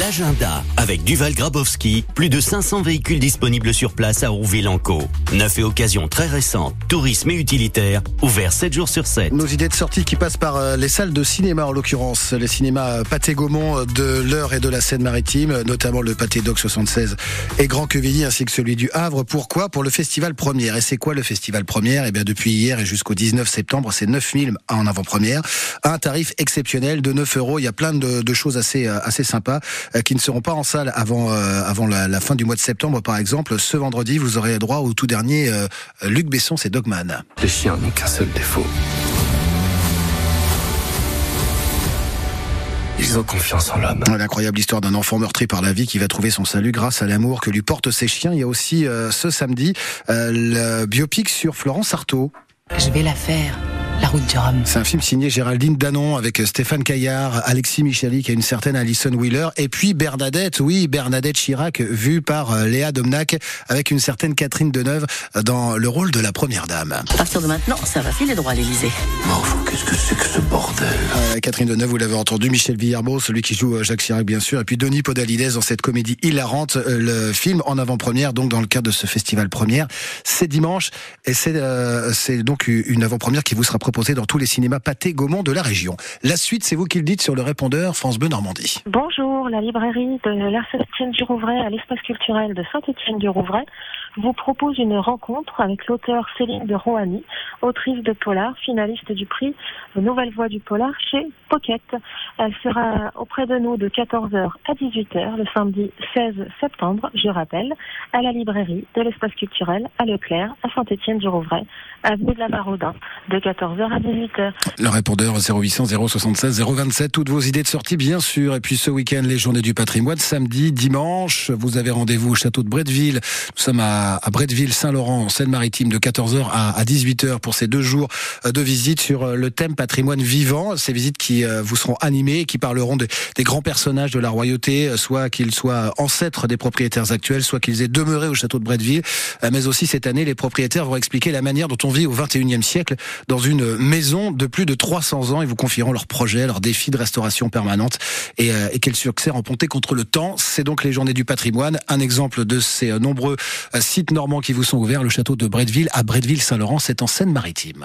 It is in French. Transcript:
L'agenda avec Duval Grabowski, plus de 500 véhicules disponibles sur place à Rouville-en-Caux. Neuf et occasions très récentes, tourisme et utilitaire, ouvert 7 jours sur 7. Nos idées de sortie qui passent par euh, les salles de cinéma en l'occurrence, les cinémas Pâté Gaumont de l'Eure et de la Seine-Maritime, notamment le Pâté Doc 76 et Grand Quevilly ainsi que celui du Havre. Pourquoi? Pour le festival première. Et c'est quoi le festival première? Eh bien depuis hier et jusqu'au 19 septembre, c'est 9000 en avant-première, un tarif exceptionnel de 9 euros. Il y a plein de, choses assez euh, assez sympas. Euh, qui ne seront pas en salle avant euh, avant la, fin du mois de septembre, par exemple. Ce vendredi, vous aurez droit au tout dernier euh, Luc Besson, c'est Dogman. Les chiens n'ont qu'un seul défaut. Ils ont confiance en l'homme. L'incroyable histoire d'un enfant meurtri par la vie qui va trouver son salut grâce à l'amour que lui portent ses chiens. Il y a aussi ce samedi le biopic sur Florence Artaud. Je vais la faire. La route du Rhum. C'est un film signé Géraldine Danon avec Stéphane Caillard, Alexis Michalik et une certaine Alison Wheeler. Et puis Bernadette, oui, Bernadette Chirac, vue par euh, Léa Domnac avec une certaine Catherine Deneuve dans le rôle de la première dame. À partir de maintenant, ça va filer droit à l'Elysée. qu'est-ce que c'est que ce bordel? Euh, Catherine Deneuve, vous l'avez entendu, Michel Villarbeau, celui qui joue euh, Jacques Chirac bien sûr, et puis Denis Podalides dans cette comédie hilarante. Le film en avant-première, donc dans le cadre de ce festival première, c'est dimanche et c'est c'est donc une avant-première qui vous sera proposée dans tous les cinémas pâté Gaumont de la région. La suite, c'est vous qui le dites sur le répondeur France Bleu Normandie. Bonjour, la librairie de l'Air du Rouvray à l'espace culturel de Saint-Étienne du Rouvray vous propose une rencontre avec l'auteur Céline de Rohani, autrice de polar, finaliste du prix Nouvelle Voix du Polar chez Pocket. Elle sera auprès de nous de 14h à 18h le samedi 16 septembre, je rappelle, à la librairie de l'espace culturel à Leclerc, à Saint-Étienne du Rouvray, avenue de la Barodin, de 14h à 18h. Le répondeur 0800 076 027, toutes vos idées de sortie bien sûr. Et puis ce week-end, les journées du patrimoine, samedi, dimanche, vous avez rendez-vous au château de Bretteville. Nous sommes à à, Bretteville, Saint-Laurent, en Seine-Maritime, de 14h à, 18h pour ces deux jours euh, de visite sur euh, le thème patrimoine vivant. Ces visites qui euh, vous seront animées et qui parleront des grands personnages de la royauté, soit qu'ils soient ancêtres des propriétaires actuels, soit qu'ils aient demeuré au château de Bretteville. Mais aussi cette année, les propriétaires vont expliquer la manière dont on vit au 21e siècle dans une maison de plus de 300 ans. Ils vous confieront leurs projets, leurs défis de restauration permanente et, et quel succès remporté contre le temps. C'est donc les journées du patrimoine, un exemple de ces nombreux sites normands qui vous sont ouverts, le château de Bretteville à Bretteville-Saint-Laurent, c'est en Seine-Maritime.